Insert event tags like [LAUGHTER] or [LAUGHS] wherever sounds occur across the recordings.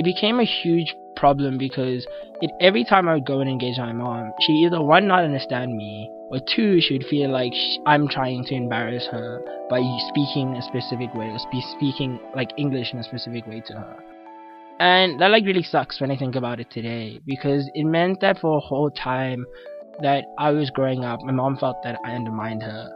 it became a huge problem because it every time I would go and engage my mom, she either one not understand me or two she would feel like I'm trying to embarrass her by speaking a specific way or spe- speaking like English in a specific way to her. And that like really sucks when I think about it today because it meant that for a whole time that I was growing up, my mom felt that I undermined her.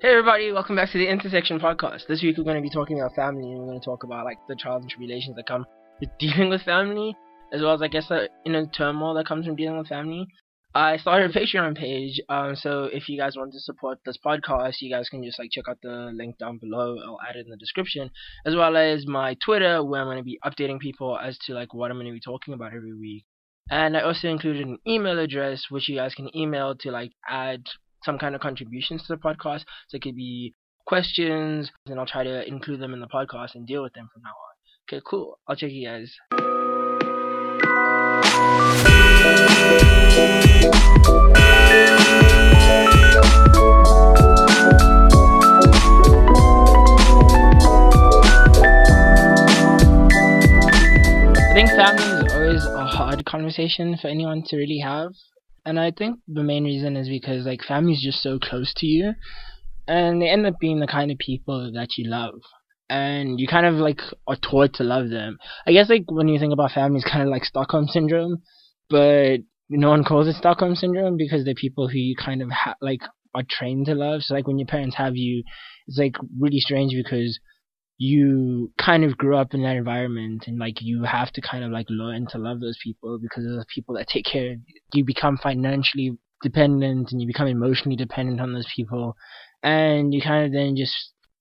Hey everybody, welcome back to the Intersection Podcast. This week we're going to be talking about family and we're going to talk about like the trials and tribulations that come with [LAUGHS] dealing with family, as well as I guess the inner turmoil that comes from dealing with family. I started a Patreon page, um, so if you guys want to support this podcast, you guys can just like check out the link down below. I'll add it in the description, as well as my Twitter, where I'm going to be updating people as to like what I'm going to be talking about every week. And I also included an email address which you guys can email to like add some kind of contributions to the podcast. So it could be questions, and I'll try to include them in the podcast and deal with them from now on. Okay, cool. I'll check you guys. I think family is always a hard conversation for anyone to really have. And I think the main reason is because like family is just so close to you and they end up being the kind of people that you love. And you kind of like are taught to love them. I guess like when you think about family, it's [LAUGHS] kind of like Stockholm syndrome, but no one calls it Stockholm syndrome because they're people who you kind of ha- like are trained to love. So like when your parents have you, it's like really strange because you kind of grew up in that environment and like you have to kind of like learn to love those people because those people that take care of you. You become financially dependent and you become emotionally dependent on those people. And you kind of then just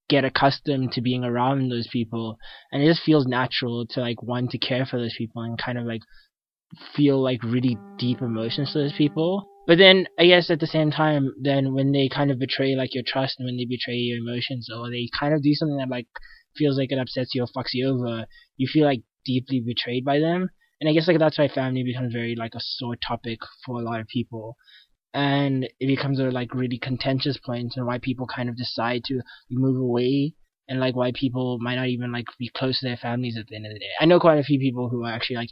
get accustomed to being around those people. And it just feels natural to like want to care for those people and kind of like feel like really deep emotions to those people. But then I guess at the same time, then when they kind of betray like your trust and when they betray your emotions or they kind of do something that like feels like it upsets you or fucks you over, you feel like deeply betrayed by them. And I guess like that's why family becomes very like a sore topic for a lot of people. And it becomes a like really contentious point and why people kind of decide to move away and like why people might not even like be close to their families at the end of the day. I know quite a few people who actually like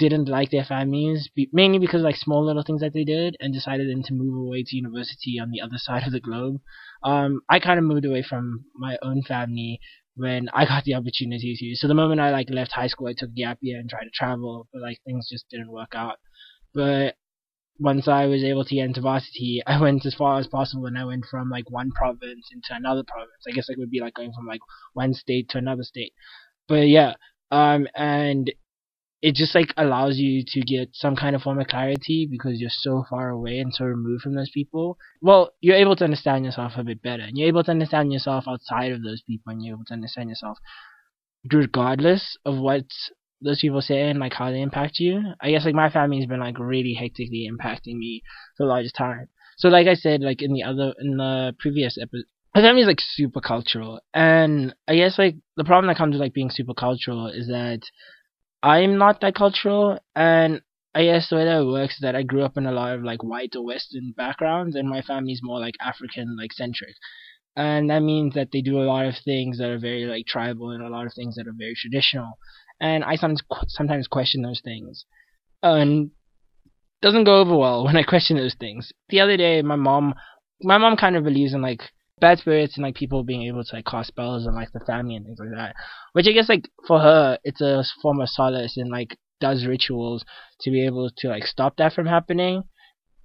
didn't like their families, mainly because like small little things that they did, and decided then to move away to university on the other [LAUGHS] side of the globe. Um, I kind of moved away from my own family when I got the opportunity to. So the moment I like left high school, I took gap year and tried to travel, but like things just didn't work out. But once I was able to get into varsity, I [LAUGHS] went as far as possible, and I went from like one province into another province. I guess it would be like going from like one state to another state. But yeah, um, and it just like allows you to get some kind of form of clarity because you're so far away and so removed from those people. Well, you're able to understand yourself a bit better, and you're able to understand yourself outside of those people, and you're able to understand yourself regardless of what those people say and like how they impact you. I guess like my family's been like really hectically impacting me for the largest time. So like I said, like in the other in the previous episode. My family is like super cultural, and I guess like the problem that comes with like being super cultural is that I'm not that cultural, and I guess the way that it works is that I grew up in a lot of like white or Western backgrounds, and my family's more like African like centric, and that means that they do a lot of things that are very like tribal and a lot of things that are very traditional, and I sometimes sometimes question those things, and doesn't go over well [LAUGHS] when I question those things. The other day, my mom, my mom kind of believes in like bad spirits and like people being able to like cast spells on like the family and things like that. Which I guess like for her it's a form of solace and like does rituals to be able to like stop that from happening.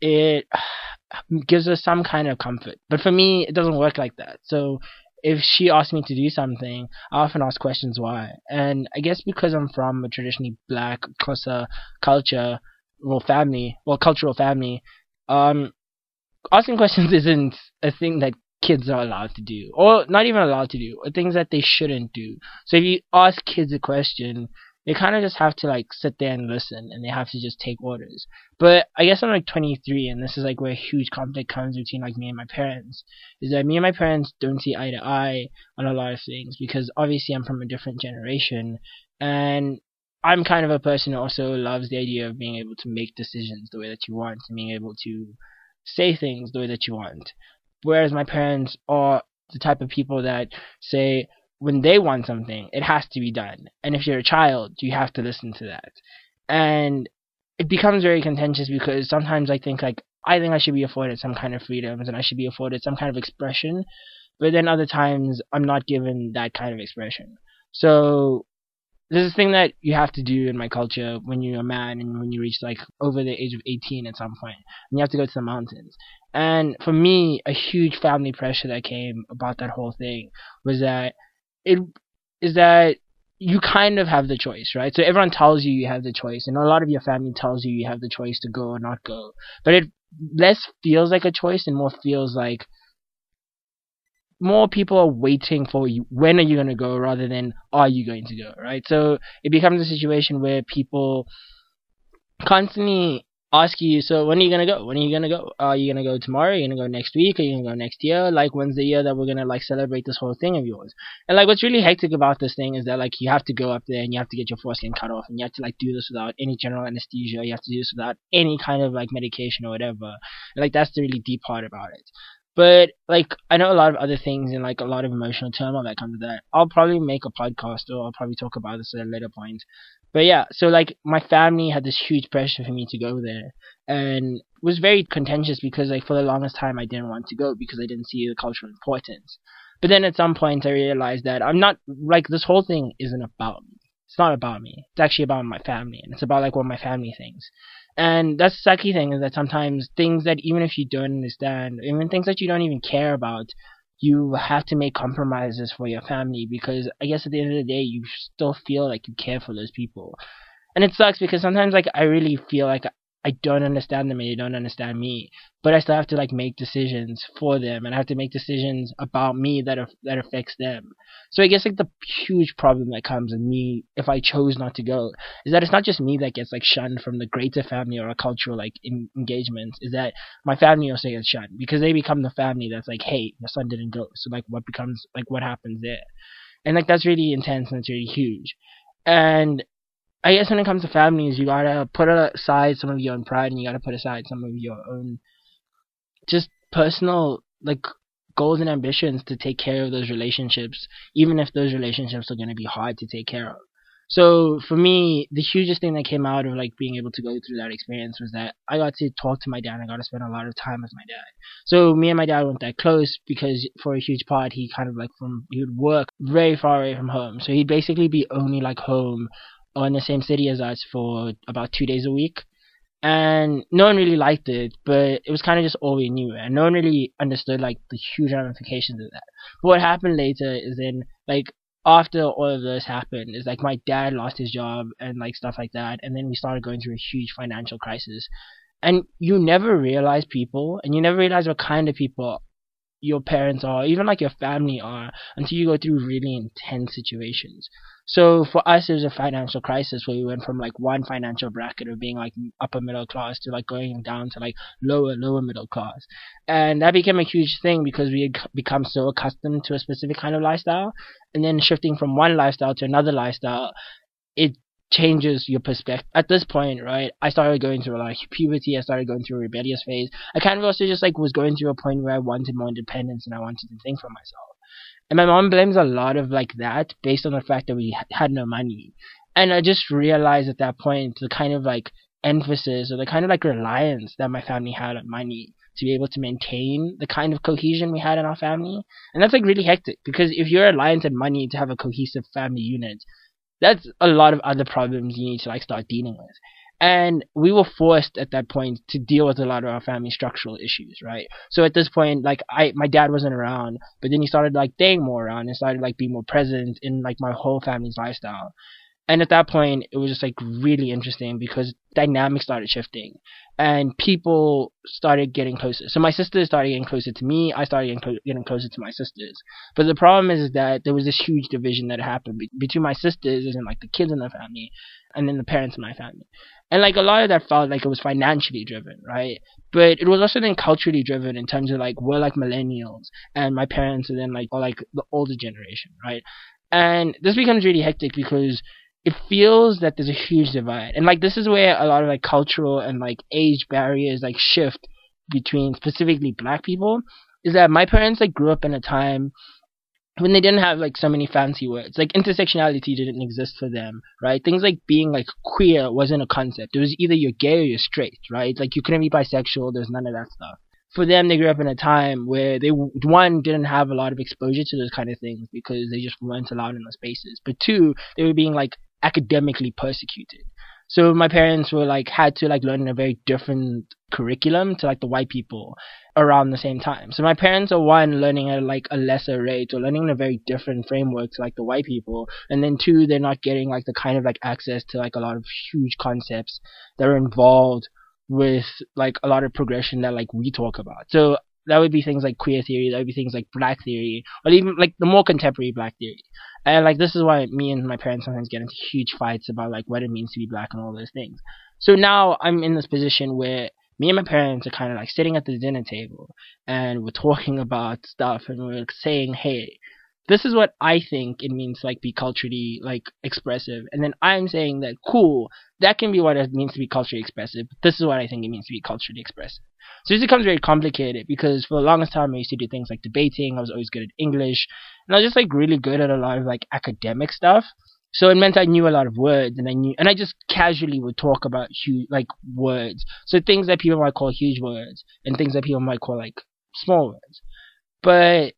It [SIGHS] gives us some kind of comfort. But for me it doesn't work like that. So if she asks me to do something, I often ask questions why. And I guess because I'm from a traditionally black Xhosa culture, well family, well cultural family, um asking questions [LAUGHS] isn't a thing that kids are allowed to do, or not even allowed to do, or things that they shouldn't do. So if you ask kids a question, they kind of just have to like sit there and listen, and they have to just take orders. But I guess I'm like 23, and this is like where a huge conflict comes between like me and my parents. Is that me and my parents don't see eye to eye on a lot of things because obviously I'm from a different generation, and I'm kind of a person who also loves the idea of being able to make decisions the way that you want, and being able to say things the way that you want whereas my parents are the type of people that say, when they want something, it has to be done. And if you're a child, you have to listen to that. And it becomes very contentious because sometimes I think like I think I should be afforded some kind of freedoms and I should be afforded some kind of expression, but then other times I'm not given that kind of expression. So there's this thing that you have to do in my culture when you're a man and when you reach like over the age of 18 at some point, and you have to go to the mountains. And for me, a huge family pressure that came about that whole thing was that it is that you kind of have the choice, right? So everyone tells you you have the choice, and a lot of your family tells you you have the choice to go or not go. But it less feels like a choice and more feels like more people are waiting for you. When are you going to go rather than are you going to go, right? So it becomes a situation where people constantly ask you, so when are you gonna go? When are you gonna go? Are you gonna go tomorrow? Are you gonna go next week? Are you gonna go next year? Like when's the year that we're gonna like celebrate this whole thing of yours? And like what's really hectic about this thing is that like you have to go up there and you have to get your foreskin cut off and you have to like do this without any general anesthesia. You have to do this without any kind of like medication or whatever. And, like that's the really deep part about it. But like I know a lot of other things and like a lot of emotional turmoil that comes with that. I'll probably make a podcast or I'll probably talk about this at a later point. But yeah, so like my family had this huge pressure for me to go there and was very contentious because like for the longest time I didn't want to go because I didn't see the cultural importance. But then at some point I realized that I'm not like this whole thing isn't about me. It's not about me. It's actually about my family and it's about like what my family thinks. And that's the sucky thing is that sometimes things that even if you don't understand, even things that you don't even care about, you have to make compromises for your family because I guess at the end of the day you still feel like you care for those people. And it sucks because sometimes like I really feel like I don't understand them and they don't understand me. But I still have to like make decisions for them and I have to make decisions about me that that affects them. So I guess like the huge problem that comes in me if I chose not to go is that it's not just me that gets like shunned from the greater family or a cultural like in, engagement. Is that my family also gets shunned because they become the family that's like, hey, your son didn't go. So like what becomes like what happens there? And like that's really intense and it's really huge. And I guess when it comes to families, you gotta put aside some of your own pride and you gotta put aside some of your own just personal like goals and ambitions to take care of those relationships, even if those relationships are gonna be hard to take care of. So for me, the hugest thing that came out of like being able to go through that experience was that I got to talk to my dad. And I got to spend a lot of time with my dad. So me and my dad weren't that close because for a huge part he kind of like from he would work very far away from home. So he'd basically be only like home or in the same city as us for about two days a week. And no one really liked it, but it was kind of just all we knew, and no one really understood like the huge ramifications of that. But what happened later is then like after all of this happened is like my dad lost his job and like stuff like that, and then we started going through a huge financial crisis. And you never realize people, and you never realize what kind of people your parents are, even like your family are, until you go through really intense situations. So for us, it was a financial crisis where we went from like one financial bracket of being like upper middle class to like going down to like lower, lower middle class. And that became a huge thing because we had become so accustomed to a specific kind of lifestyle. And then shifting from one lifestyle to another lifestyle, it changes your perspective. At this point, right, I started going through of puberty. I started going through a rebellious phase. I kind of also just like was going through a point where I wanted more independence and I wanted to think for myself. And my mom blames a lot of like that based on the fact that we had no money. And I just realized at that point the kind of like emphasis or the kind of like reliance that my family had on money to be able to maintain the kind of cohesion we had in our family. And that's like really hectic because if you're reliant on money to have a cohesive family unit, that's a lot of other problems you need to like start dealing with. And we were forced at that point to deal with a lot of our family structural issues, right? So at this point, like I, my dad wasn't around, but then he started like staying more around and started like being more present in like my whole family's lifestyle. And at that point, it was just like really interesting because dynamics started shifting and people started getting closer. So my sisters started getting closer to me. I started getting, clo- getting closer to my sisters. But the problem is, that there was this huge division that happened be- between my sisters and like the kids in the family and then the parents in my family. And like a lot of that felt like it was financially driven, right? But it was also then culturally driven in terms of like we're like millennials and my parents are then like are like the older generation, right? And this becomes really hectic because it feels that there's a huge divide. And like this is where a lot of like cultural and like age barriers like shift between specifically black people is that my parents like grew up in a time when they didn't have like so many fancy words. Like intersectionality didn't exist for them, right? Things like being like queer wasn't a concept. It was either you're gay or you're straight, right? Like you couldn't be bisexual. There's none of that stuff. For them, they grew up in a time where they one didn't have a lot of exposure to those kind of things because they just weren't allowed in those spaces. But two, they were being like academically persecuted. So my parents were like had to like learn in a very different curriculum to like the white people around the same time. So my parents are one learning at like a lesser rate or learning in a very different framework to like the white people, and then two they're not getting like the kind of like access to like a lot of huge concepts that are involved with like a lot of progression that like we talk about. So that would be things like queer theory, that would be things like black theory, or even like the more contemporary black theory. And like this is why me and my parents sometimes get into huge fights about like what it means to be black and all those things. So now I'm in this position where me and my parents are kind of like sitting at the dinner table and we're talking about stuff and we're saying, hey, this is what I think it means like be culturally like expressive. And then I'm saying that cool, that can be what it means to be culturally expressive. This is what I think it means to be culturally expressive. So this becomes very complicated because for the longest time I used to do things like debating. I was always good at English, and I was just like really good at a lot of like academic stuff. So it meant I knew a lot of words, and I knew, and I just casually would talk about huge like words. So things that people might call huge words, and things that people might call like small words. But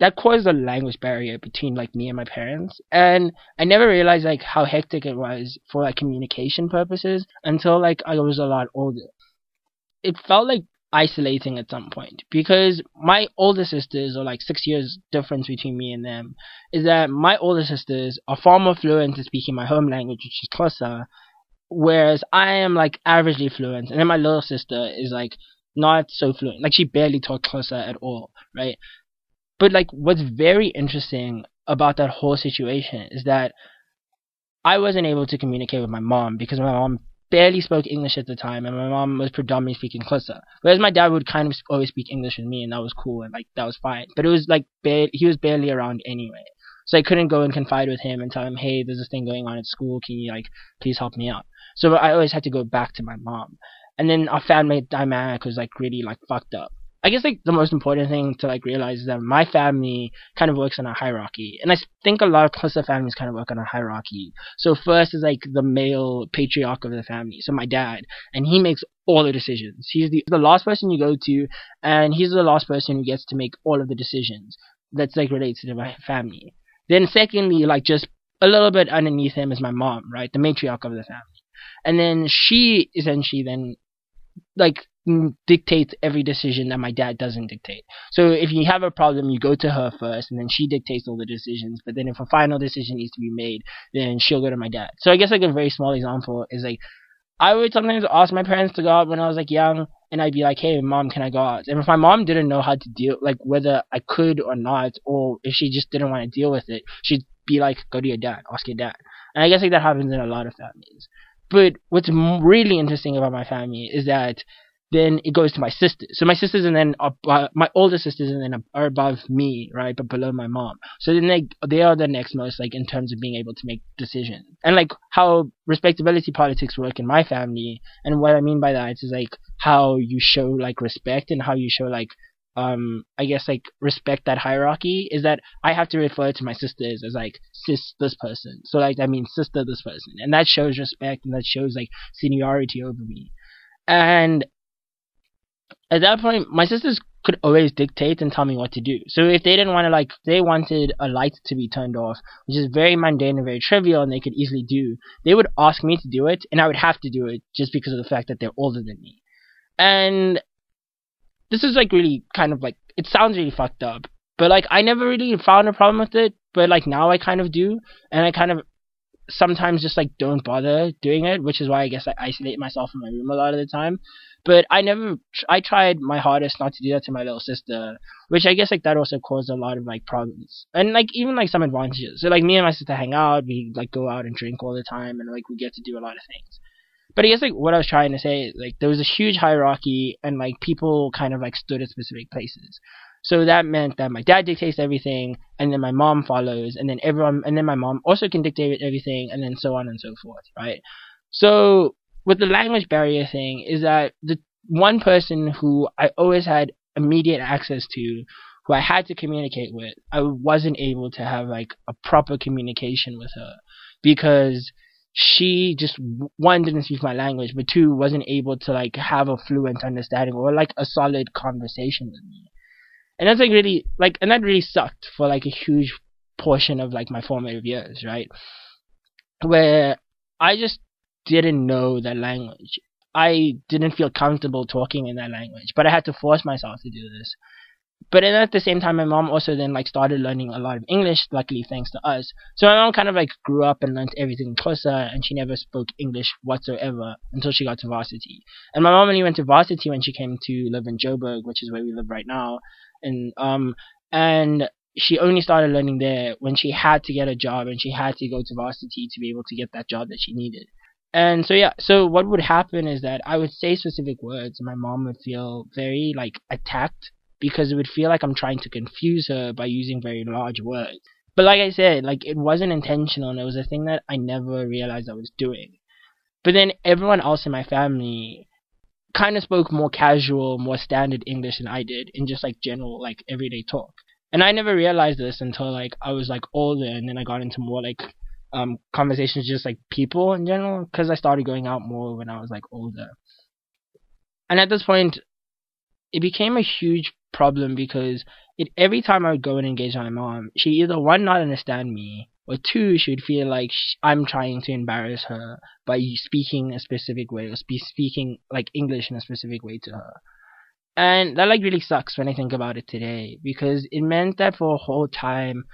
that caused a language barrier between like me and my parents. And i never realized like how hectic it was for like communication purposes until like i was a lot older. It felt like isolating at some point because my older sisters are like six years difference between me and them is that my older sisters are far more fluent in speaking my home language which is Xhosa whereas I am like averagely fluent. And then my little sister is like not so fluent. Like she barely talks Xhosa at all right but like what's very interesting about that whole situation is that I wasn't able to communicate with my mom because my mom barely spoke English at the time, and my mom was predominantly speaking Xhosa. Whereas my dad would kind of always speak English with me, and that was cool, and like that was fine. But it was like ba- he was barely around anyway, so I couldn't go and confide with him and tell him, hey, there's this thing going on at school. Can you like please help me out? So I always had to go back to my mom, and then our family dynamic was like really like fucked up. I guess like the most important thing to like realize is that my family kind of works on a hierarchy, and I think a lot of Xhosa families kind of work on a hierarchy. So first is like the male patriarch of the family, so my dad, and he makes all the decisions. He's the the last person you go to, and he's the last person who gets to make all of the decisions that's like related to my family. Then secondly, like just a little bit underneath him is my mom, right, the matriarch of the family, and then she essentially then like dictates every decision that my dad doesn't dictate. So if you have a problem, you go to her first, and then she dictates all the decisions. But then if a final decision needs to be made, then she'll go to my dad. So I guess like a very small example is like I would sometimes ask my parents to go out when I was like young, and I'd be like, "Hey, mom, can I go out?" And if my mom didn't know how to deal, like whether I could or not, or if she just didn't want to deal with it, she'd be like, "Go to your dad, ask your dad." And I guess like that happens in a lot of families. But what's really interesting about my family is that then it goes to my sisters. So my sisters and then uh, my older sisters and then are above me, right, but below my mom. So then they they are the next most like in terms of being able to make decisions and like how respectability politics work in my family. And what I mean by that is like how you show like respect and how you show like um I guess like respect that hierarchy is that I have to refer to my sisters as like sis this person. So like that means sister this person. And that shows respect and that shows like seniority over me. And at that point, my sisters could always dictate and tell me what to do. So if they didn't want to like, they wanted a light to be turned off, which is very mundane and very trivial, and they could easily do. They would ask me to do it, and I would have to do it just because of the fact that they're older than me. And this is like really kind of like it sounds really fucked up, but like I never really found a problem with it. But like now I kind of do, and I kind of sometimes just like don't bother doing it, which is why I guess I isolate myself in my room a lot of the time. But I never, I tried my hardest not to do that to my little sister, which I guess like that also caused a lot of like problems and like even like some advantages. So like me and my sister hang out, we like go out and drink all the time, and like we get to do a lot of things. But I guess like what I was trying to say, like there was a huge hierarchy, and like people kind of like stood at specific places. So that meant that my dad dictates everything, and then my mom follows, and then everyone, and then my mom also can dictate everything, and then so on and so forth, right? So with the language barrier thing is that the one person who I always had immediate access to, who I had to communicate with, I wasn't able to have like a proper communication with her because she just one didn't speak my language, but two wasn't able to like have a fluent understanding or like a solid conversation with me. And that's like really like and that really sucked for like a huge portion of like my formative years, right? Where I just didn't know that language. I didn't feel comfortable talking in that language, but I had to force myself to do this but then at the same time, my mom also then like started learning a lot of English, luckily thanks to us. So my mom kind of like grew up and learned everything Xhosa, and she never spoke English whatsoever until she got to varsity. And my mom only went to varsity when she came to live in Joburg, which is where we live right now. And um and she only started learning there when she had to get a job and she had to go to varsity to be able to get that job that she needed. And so yeah, so what would happen is that I would say specific words and my mom would feel very like attacked because it would feel like I'm trying to confuse her by using very large words. But like I said, like it wasn't intentional and it was a thing that I never realized I was doing. But then everyone else in my family kind of spoke more casual, more standard English than I did in just like general like everyday talk. And I never realized this until like I was like older and then I got into more like um conversations just like people in general because I started going out more when I was like older. And at this point it became a huge problem because it every time I would go and engage my mom, she either one not understand me or two she would feel like I'm trying to embarrass her by speaking a specific way or spe- speaking like English in a specific way to her. And that like really sucks when I think about it today because it meant that for a whole time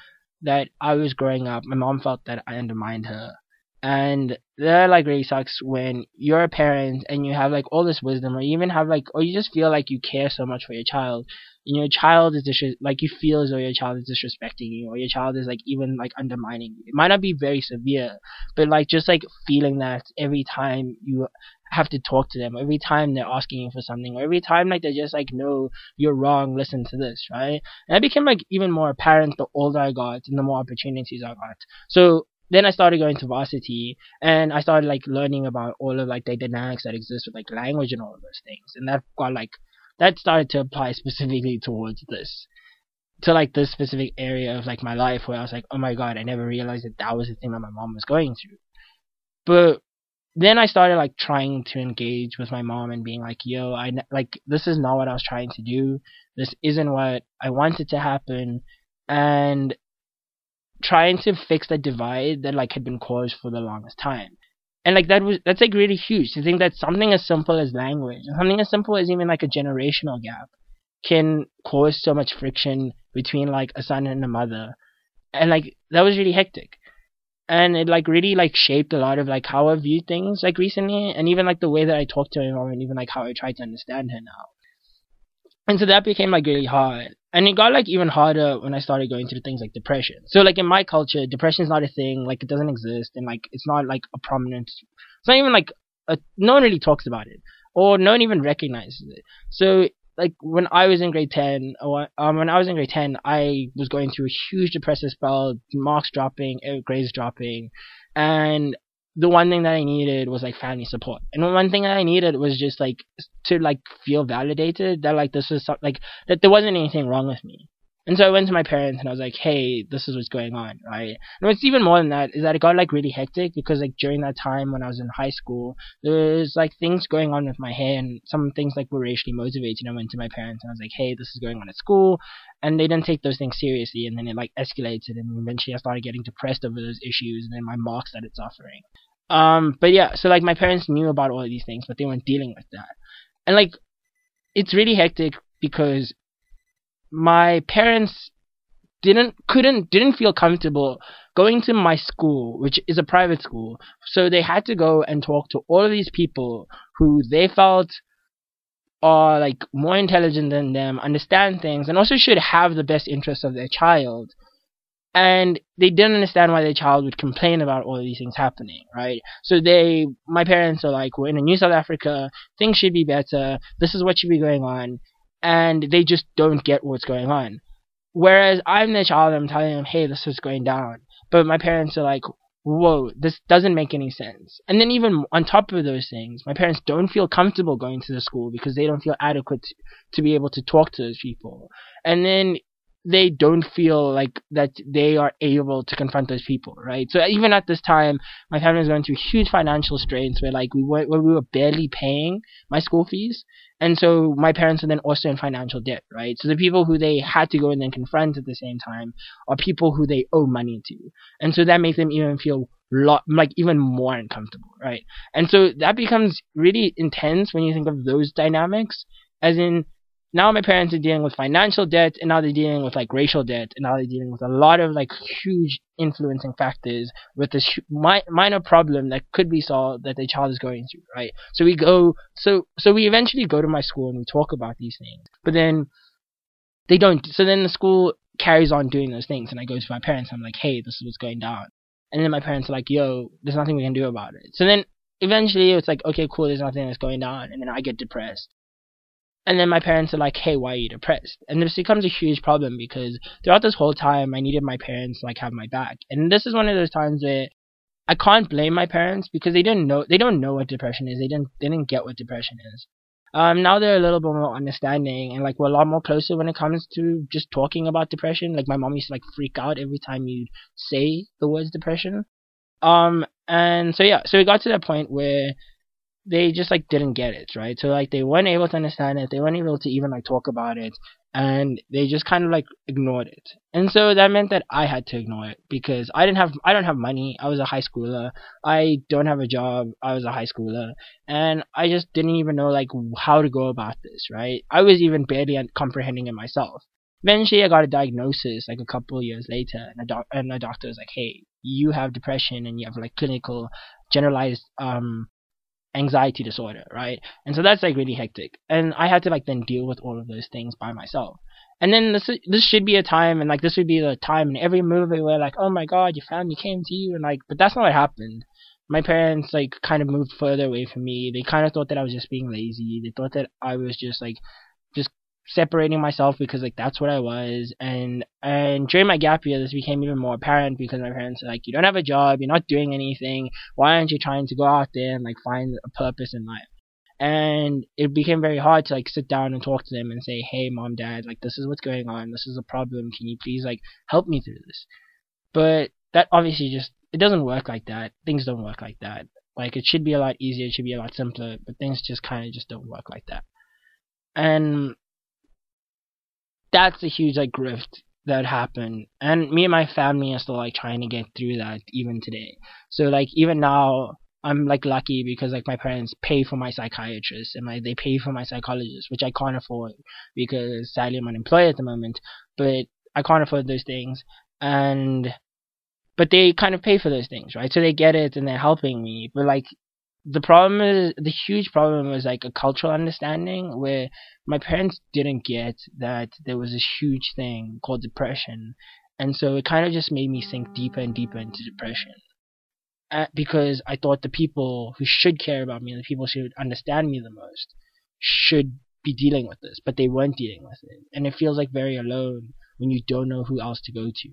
that I was growing up, my mom felt that I undermined her and that like really sucks when you're a parent and you have like all this wisdom or you even have like or you just feel like you care so much for your child and your child is dis- like you feel as though your child is disrespecting you or your child is like even like undermining you. It might not be very severe but like just like feeling that every time you have to talk to them every time they're asking you for something or every time like they're just like no you're wrong listen to this right? And that became like even more apparent the older i got and the more opportunities i got. So then I started going to varsity and I started like learning about all of like the dynamics that exist with like language and all of those things. And that got like that started to apply [LAUGHS] specifically towards this to like this specific area of like my life where I was like, oh my god, I never realized that that was the thing that my mom was going through. But then I started like trying to engage with my mom and being like, yo, I like this is not what I was trying to do. This isn't what I wanted to happen. And trying to fix that divide that like had been caused for the longest time. And like that was that's like really huge to think that something as simple as language, something as simple as even like a generational gap, can cause so much friction between like a son and a mother. And like that was really hectic. And it like really like shaped a lot of like how I view things like recently and even like the way that I talk to my mom and even like how I try to understand her now. And so that became like really hard. And it got like even harder when I started going through things like depression. So like in my culture, depression is not a thing, like it doesn't exist and like it's not like a prominent it's not even like a, no one really talks about it. Or no one even recognizes it. So like when I was in grade ten, or um, when I was in grade ten, I was going through a huge depressive spell, marks dropping, grades dropping, and the one thing that I needed was like family support, and one thing that I needed was just like to like feel validated that like this was some, like that there wasn't anything wrong with me. And so I went to my parents and I was like, hey, this is what's going on, right? And what's even more than that is that it got like really hectic because like during that time when I was in high school, there was like things going on with my hair and some things like were racially motivated. And I went to my parents and I was like, hey, this is going on at school. And they didn't take those things seriously and then it like escalated and eventually I started getting depressed over those issues and then my marks started suffering. Um, but yeah, so like my parents knew about all of these things, but they weren't dealing with that. And like, it's really hectic because my parents didn't couldn't didn't feel comfortable going to my school which is a private school. So they had to go and talk to all of these people who they felt are like more intelligent than them understand things and also should have the best interests of their child. And they didn't understand why their child would complain about all of these things happening, right? So they, my parents are like, we're in a new South Africa, things should be better, this is what should be going on, and they just don't get what's going on. Whereas I'm the child, I'm telling them, hey, this is going down. But my parents are like, whoa, this doesn't make any sense. And then even on top of those things, my parents don't feel comfortable going to the school because they don't feel adequate to, to be able to talk to those people. And then they don't feel like that they are able to confront those people, right? So even at this time, my family was going through huge financial strains where like we were where we were barely paying my school fees, and so my parents are then also in financial debt, right? So the people who they had to go and then confront at the same time are people who they owe money to, and so that makes them even feel lot like even more uncomfortable, right? And so that becomes really intense when you think of those dynamics, as in now my parents are dealing with financial debt and now they're dealing with like racial debt and now they're dealing with a lot of like huge influencing factors with this mi- minor problem that could be solved that the child is going through right? So we go so so we eventually go to my school and we talk about these things but then they don't so then the school carries on doing those things and i go to my parents i'm like hey this is what's going down. And then my parents are like yo there's nothing we can do about it. So then eventually it's like okay cool there's nothing that's going on and then i get depressed and then my parents are like, "Hey, why are you depressed?" And this becomes a huge problem because throughout this whole time, I needed my parents to like have my back. And this is one of those times where I can't blame my parents because they didn't know they don't know what depression is. They didn't they didn't get what depression is. Um, now they're a little bit more understanding and like we're a lot more closer when it comes to just talking about depression. Like my mom used to like freak out every time you'd say the words depression. Um, and so yeah, so we got to that point where they just like didn't get it, right? So like they weren't able to understand it, they weren't able to even like talk about it, and they just kind of like ignored it. And so that meant that I had to ignore it because I didn't have I don't have money. I was a high schooler. I don't have a job. I was a high schooler, and I just didn't even know like how to go about this, right? I was even barely comprehending it myself. Eventually, I got a diagnosis like a couple years later, and a doc- and a doctor was like, "Hey, you have depression and you have like clinical generalized um anxiety disorder, right? And so that's like really hectic. And I had to like then deal with all of those things by myself. And then this this should be a time, and like this would be the time in every movie where like, oh my god, your family came to you, and like, but that's not what happened. My parents like kind of moved further away from me. They kind of thought that I was just being lazy. They thought that I was just like just separating myself because like that's what I was. And and during my gap year this became even more apparent because my parents are like you don't have a job. You're not doing anything. Why aren't you trying to go out there and like find a purpose in life? And it became very hard to like sit down and talk to them and say hey mom dad like this is what's going on. This is a problem. Can you please like help me through this? But that obviously just it doesn't work like that. Things don't work like that. Like it should be a lot easier. It should be a lot simpler. But things just kind of just don't work like that. And that's a huge like grift that happened. And me and my family are still like trying to get through that even today. So like even now i'm like lucky because like my parents pay for my psychiatrist and like they pay for my psychologist which i can't afford because sadly i'm unemployed at the moment but i can't afford those things. And but they kind of pay for those things right? So they get it and they're helping me but like the problem is the huge problem was like a cultural understanding where my parents didn't get that there was this huge thing called depression. And so it kind of just made me sink deeper and deeper into depression. Uh, because i thought the people who should care about me the people who should understand me the most should be dealing with this but they weren't dealing with it. And it feels like very alone when you don't know who else to go to.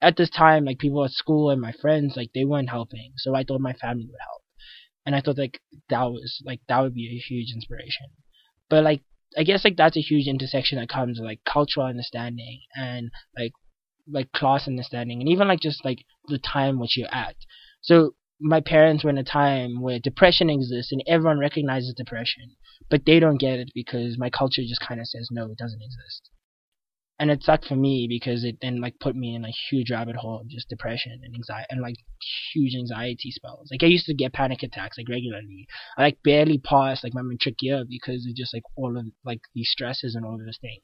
At this time like people at school and my friends like they weren't helping so i thought my family would help and I thought like that was like that would be a huge inspiration. But like I guess like that's a huge intersection that comes with, like cultural understanding and like like class understanding and even like just like the time which you're at. So my parents were in a time where depression exists and everyone recognizes depression, but they don't get it because my culture just kind of says no, it doesn't exist and it sucked for me because it then like put me in a huge rabbit hole of just depression and anxiety and like huge anxiety spells. Like I used to get panic attacks like regularly. I like barely passed like my matric year because of just like all of like these stresses and all of those things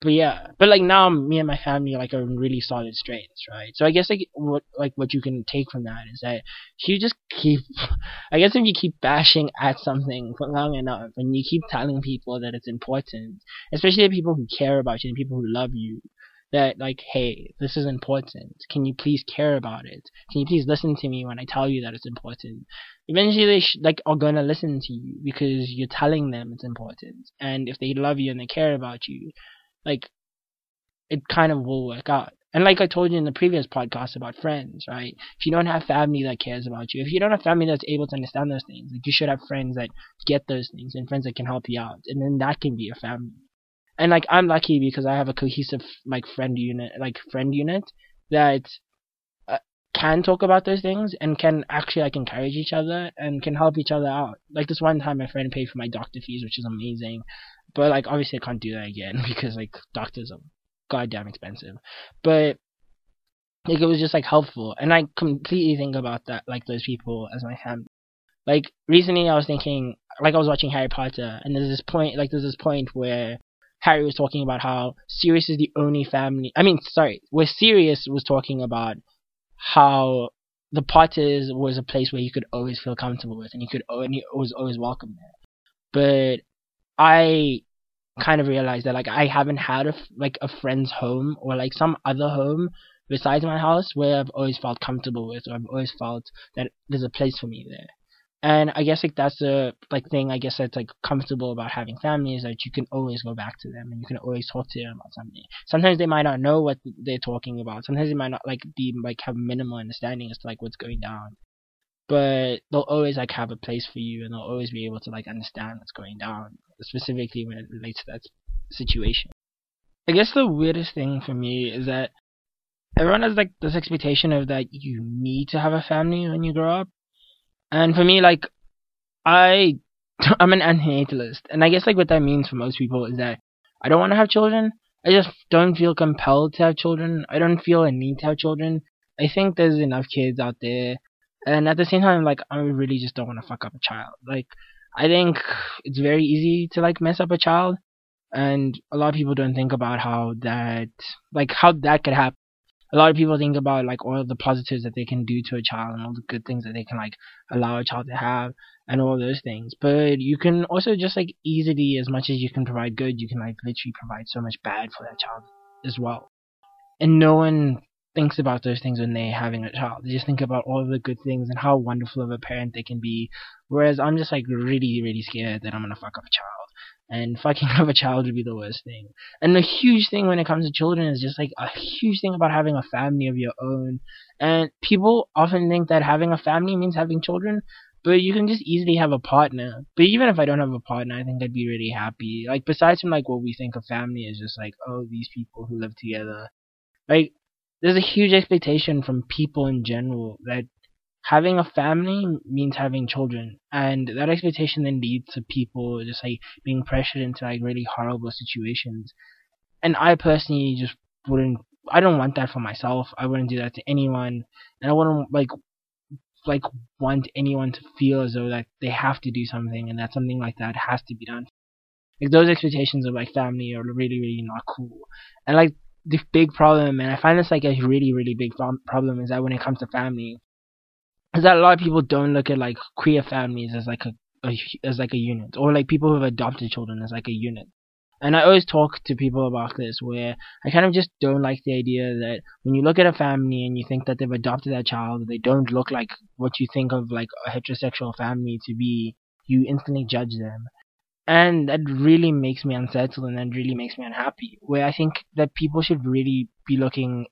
but yeah, but like now, me and my family like are in really solid strains, right? So I guess like what like what you can take from that is that you just keep, [LAUGHS] I guess if you keep bashing at something for long enough, and you keep telling people that it's important, especially the people who care about you and people who love you, that like, hey, this is important. Can you please care about it? Can you please listen to me when I tell you that it's important? Eventually, they sh- like are gonna listen to you because you're telling them it's important, and if they love you and they care about you like it kind of will work out. And like I told you in the previous podcast about friends, right? If you don't have family that cares about you, if you don't have family that's able to understand those things, like you should have friends that get those things and friends that can help you out, and then that can be a family. and like I'm lucky because I have a cohesive like friend unit, like friend unit that uh, can talk about those things and can actually like encourage each other and can help each other out. Like this one time, my friend paid for my doctor fees, which is amazing, but like obviously I can't do that again [LAUGHS] because like doctors are goddamn expensive. But like it was just like helpful, and I completely think about that like those people as my family. Like recently, I was thinking like I was watching Harry Potter, and there's this point like there's this point where Harry was talking about how Sirius is the only family. I mean, sorry, where Sirius was talking about how the Potters was a place where you could always feel comfortable with, and you could and was always welcome there. But I kind of realized that like I haven't had a like a friend's home or like some other home besides my house where I've always felt comfortable with, or I've always felt that there's a place for me there. And I guess like that's the like thing I guess that's like comfortable about having family is that you can always go back to them and you can always talk to them about something. Sometimes they might not know what they're talking about. Sometimes they might not like be like have minimal understanding as to like what's going down. But they'll always like have a place for you and they'll always be able to like understand what's going down, specifically when it relates to that situation. I guess the weirdest thing for me is that everyone has like this expectation of that you need to have a family when you grow up and for me, like, I, [LAUGHS] I'm an antinatalist, and I guess like what that means for most people is that I don't want to have children. I just don't feel compelled to have children. I don't feel a need to have children. I think there's enough kids out there, and at the same time, like, I really just don't want to fuck up a child. Like, I think it's very easy to like mess up a child, and a lot of people don't think about how that, like, how that could happen a lot of people think about like all the positives that they can do to a child and all the good things that they can like allow a child to have and all those things. But you can also just like easily, as much as you can provide good, you can like literally provide so much bad for that child as well. And no one thinks about those things when they're having a child. They just think about all the good things and how wonderful of a parent they can be. Whereas I'm just like really, really scared that I'm gonna fuck up a child and fucking [LAUGHS] up a child would be the worst thing. And the huge thing when it comes to children is just like a huge thing about having a family of your own. And people often think that having a family means having children, but you can just easily have a partner. But even if I don't have a partner, I think I'd be really happy. Like besides from like what we think of family is just like, oh, these people who live together. Like there's a huge expectation from people in general that having a family means having children, and that expectation then leads to people just like being pressured into like really horrible situations. And I personally just wouldn't. I don't want that for myself. I wouldn't do that to anyone, and I wouldn't like like want anyone to feel as though that they have to do something and that something like that has to be done. Like those expectations of like family are really really not cool. And like the big problem, and I find this like a really really big problem, is that when it comes to family, is that a lot of people don't look at like queer families as like a, a as like a unit, or like people who have adopted children as like a unit. And I always talk to people about this, where I kind of just don't like the idea that when you look at a family and you think that they've adopted that child, they don't look like what you think of like a heterosexual family to be, you instantly judge them. And that really makes me unsettled and that really makes me unhappy. Where I think that people should really be looking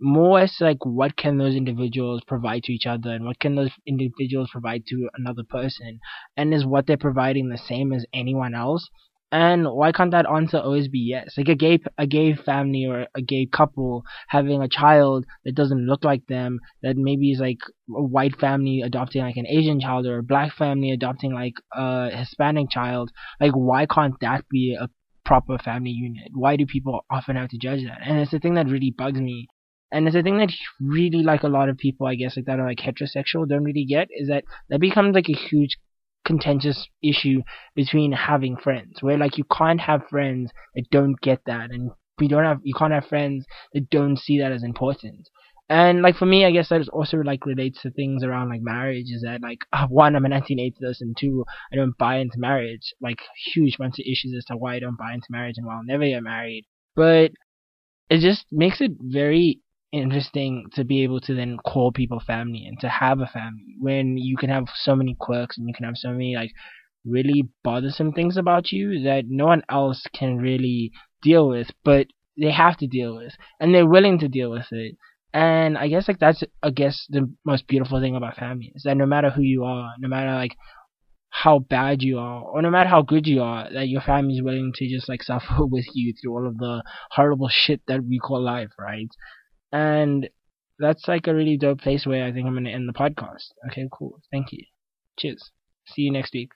more as like what can those individuals provide to each other and what can those individuals provide to another person and is what they're providing the same as anyone else and why can't that answer always be yes like a gay a gay family or a gay couple having a child that doesn't look like them that maybe is like a white family adopting like an asian child or a black family adopting like a hispanic child like why can't that be a proper family unit? Why do people often have to judge that? And it's the thing that really bugs me. And it's a thing that really like a lot of people I guess like that are like heterosexual don't really get is that that becomes like a huge contentious issue between having friends where like you can't have friends that don't get that and we don't have you can't have friends that don't see that as important. And like for me i guess that also like relates to things around like marriage is that like uh, one i'm an anti-natalist and two i don't buy into marriage. Like huge bunch of issues as to why i don't buy into marriage and why i'll never get married. But it just makes it very interesting to be able to then call people family and to have a family when you can have so many quirks and you can have so many like really bothersome things about you that no one else can really deal with, but they have to deal with and they're willing to deal with it. And I guess like that's I guess the most beautiful thing about family is that no matter who you are, no matter like how bad you are, or no matter how good you are, that your family is willing to just like [LAUGHS] suffer with you through all of the horrible shit that we call life, right? And that's like a really dope place where I think I'm gonna end the podcast. Okay, cool. Thank you. Cheers. See you next week.